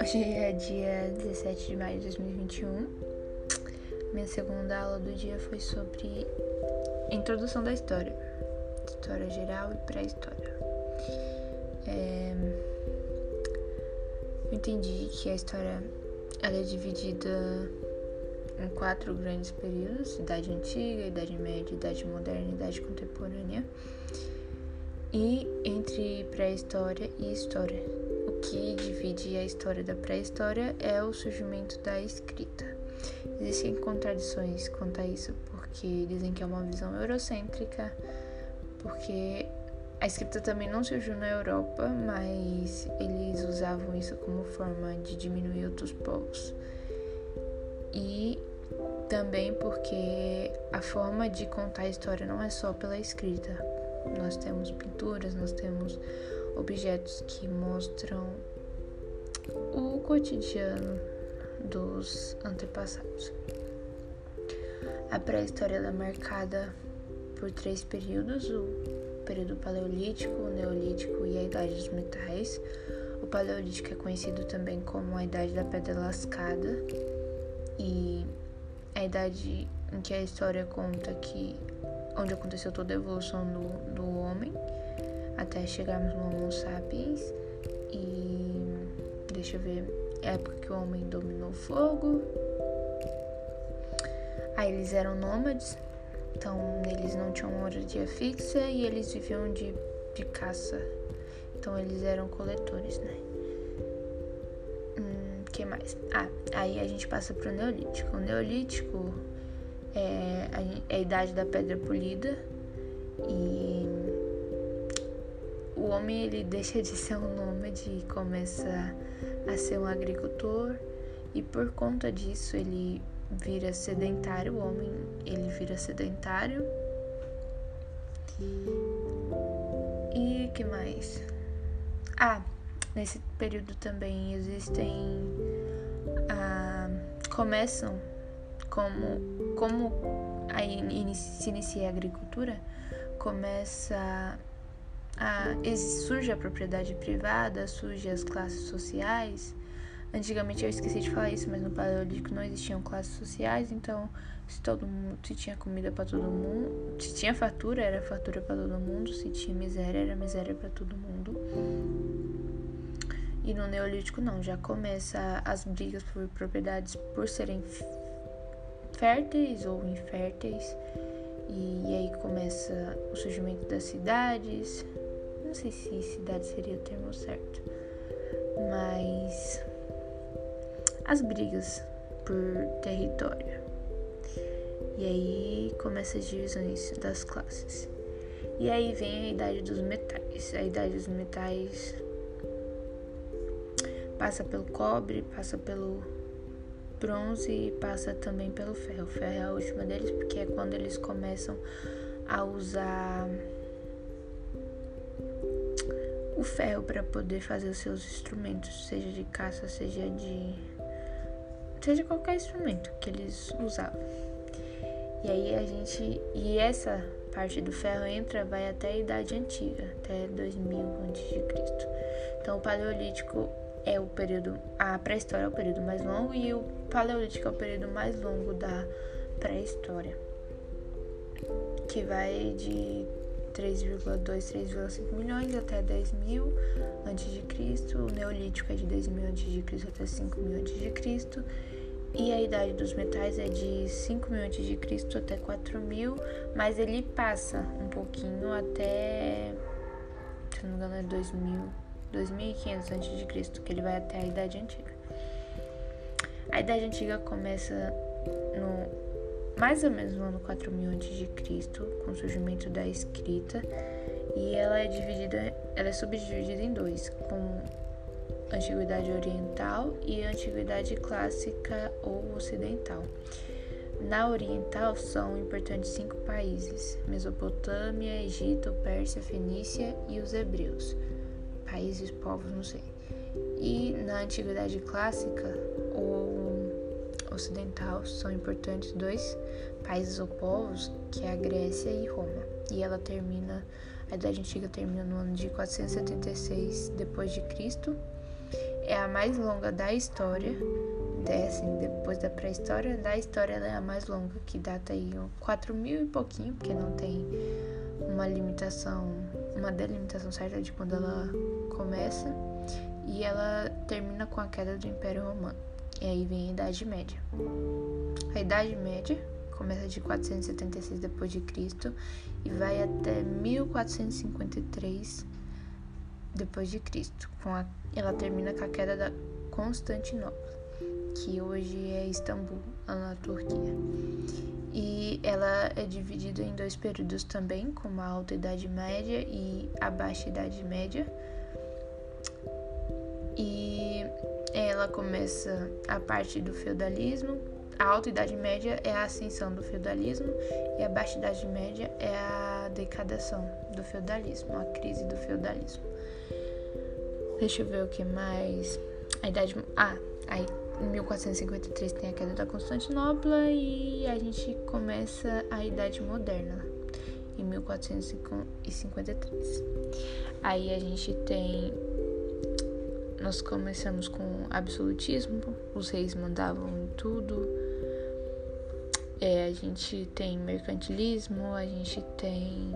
Hoje é dia 17 de maio de 2021. Minha segunda aula do dia foi sobre introdução da história, história geral e pré-história. É... Eu entendi que a história ela é dividida em quatro grandes períodos: Idade Antiga, Idade Média, Idade Moderna e Idade Contemporânea. E entre pré-história e história. O que divide a história da pré-história é o surgimento da escrita. Existem contradições quanto a isso, porque dizem que é uma visão eurocêntrica, porque a escrita também não surgiu na Europa, mas eles usavam isso como forma de diminuir outros povos. E também porque a forma de contar a história não é só pela escrita. Nós temos pinturas, nós temos objetos que mostram o cotidiano dos antepassados. A pré-história é marcada por três períodos: o período paleolítico, o neolítico e a idade dos metais. O paleolítico é conhecido também como a idade da pedra lascada e a idade em que a história conta que onde aconteceu toda a evolução do, do homem até chegarmos no Homo sapiens e deixa eu ver época que o homem dominou o fogo aí eles eram nômades então eles não tinham moradia fixa e eles viviam de, de caça então eles eram coletores né que mais? Ah, aí a gente passa pro Neolítico. O Neolítico é a, é a idade da pedra polida e o homem ele deixa de ser um nômade e começa a ser um agricultor e por conta disso ele vira sedentário, o homem ele vira sedentário. E que mais? Ah, Nesse período também existem. Ah, começam como, como aí se inicia a agricultura, começa a, surge a propriedade privada, surge as classes sociais. Antigamente eu esqueci de falar isso, mas no Paleolítico não existiam classes sociais, então se todo mundo, se tinha comida para todo mundo, se tinha fatura, era fatura para todo mundo, se tinha miséria, era miséria para todo mundo. E no Neolítico não, já começa as brigas por propriedades por serem férteis ou inférteis. E, e aí começa o surgimento das cidades. Não sei se cidade seria o termo certo, mas as brigas por território. E aí começa as divisões das classes. E aí vem a idade dos metais. A idade dos metais Passa pelo cobre, passa pelo bronze e passa também pelo ferro. O ferro é a última deles porque é quando eles começam a usar o ferro para poder fazer os seus instrumentos, seja de caça, seja de seja qualquer instrumento que eles usavam. E aí a gente e essa parte do ferro entra vai até a idade antiga, até 2000 a.C. Então o paleolítico é o período, a pré-história é o período mais longo e o paleolítico é o período mais longo da pré-história, que vai de 3,2, 3,5 milhões até 10 mil antes de Cristo. O neolítico é de 10 mil antes de Cristo até 5 mil antes de Cristo. E a idade dos metais é de 5 mil antes de Cristo até 4 mil, mas ele passa um pouquinho até, se não me engano, é 2 mil 2500 a.C., que ele vai até a Idade Antiga. A Idade Antiga começa no mais ou menos no ano 4000 a.C., com o surgimento da escrita, e ela é dividida, ela é subdividida em dois, com antiguidade oriental e antiguidade clássica ou ocidental. Na oriental são importantes cinco países: Mesopotâmia, Egito, Pérsia, Fenícia e os hebreus países, povos, não sei. E na antiguidade clássica ou ocidental são importantes dois países ou povos, que é a Grécia e Roma. E ela termina A Idade Antiga termina no ano de 476 depois de Cristo. É a mais longa da história. É, assim, depois da pré-história, da história ela é a mais longa, que data aí 4 mil e pouquinho, porque não tem uma limitação, uma delimitação certa de quando ela começa. E ela termina com a queda do Império Romano. E aí vem a Idade Média. A Idade Média começa de 476 depois de Cristo e vai até 1453 depois de Cristo. Com a, ela termina com a queda da Constantinopla, que hoje é Istambul, na Turquia. E ela é dividida em dois períodos também, como a Alta Idade Média e a Baixa Idade Média. E ela começa a parte do feudalismo, a Alta Idade Média é a ascensão do feudalismo e a Baixa Idade Média é a decadação do feudalismo, a crise do feudalismo. Deixa eu ver o que mais. A idade. Ah, aí em 1453 tem a queda da Constantinopla e a gente começa a Idade Moderna em 1453. Aí a gente tem nós começamos com absolutismo, os reis mandavam em tudo. É, a gente tem mercantilismo, a gente tem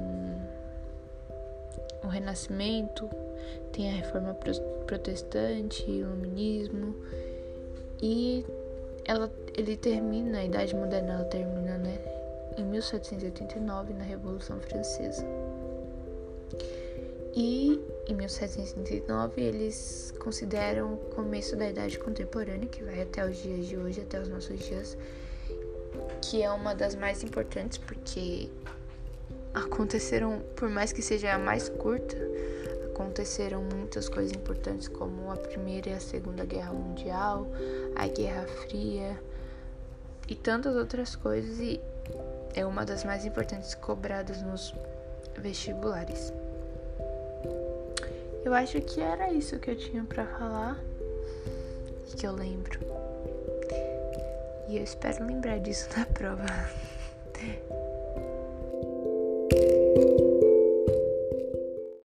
o Renascimento, tem a Reforma Protestante, Iluminismo e ela, ele termina, a Idade Moderna ela termina né, em 1789 na Revolução Francesa. E em 1789 eles consideram o começo da Idade Contemporânea, que vai até os dias de hoje, até os nossos dias, que é uma das mais importantes porque aconteceram, por mais que seja a mais curta, aconteceram muitas coisas importantes como a Primeira e a Segunda Guerra Mundial, a Guerra Fria e tantas outras coisas e é uma das mais importantes cobradas nos vestibulares. Eu acho que era isso que eu tinha para falar e que eu lembro. E eu espero lembrar disso na prova.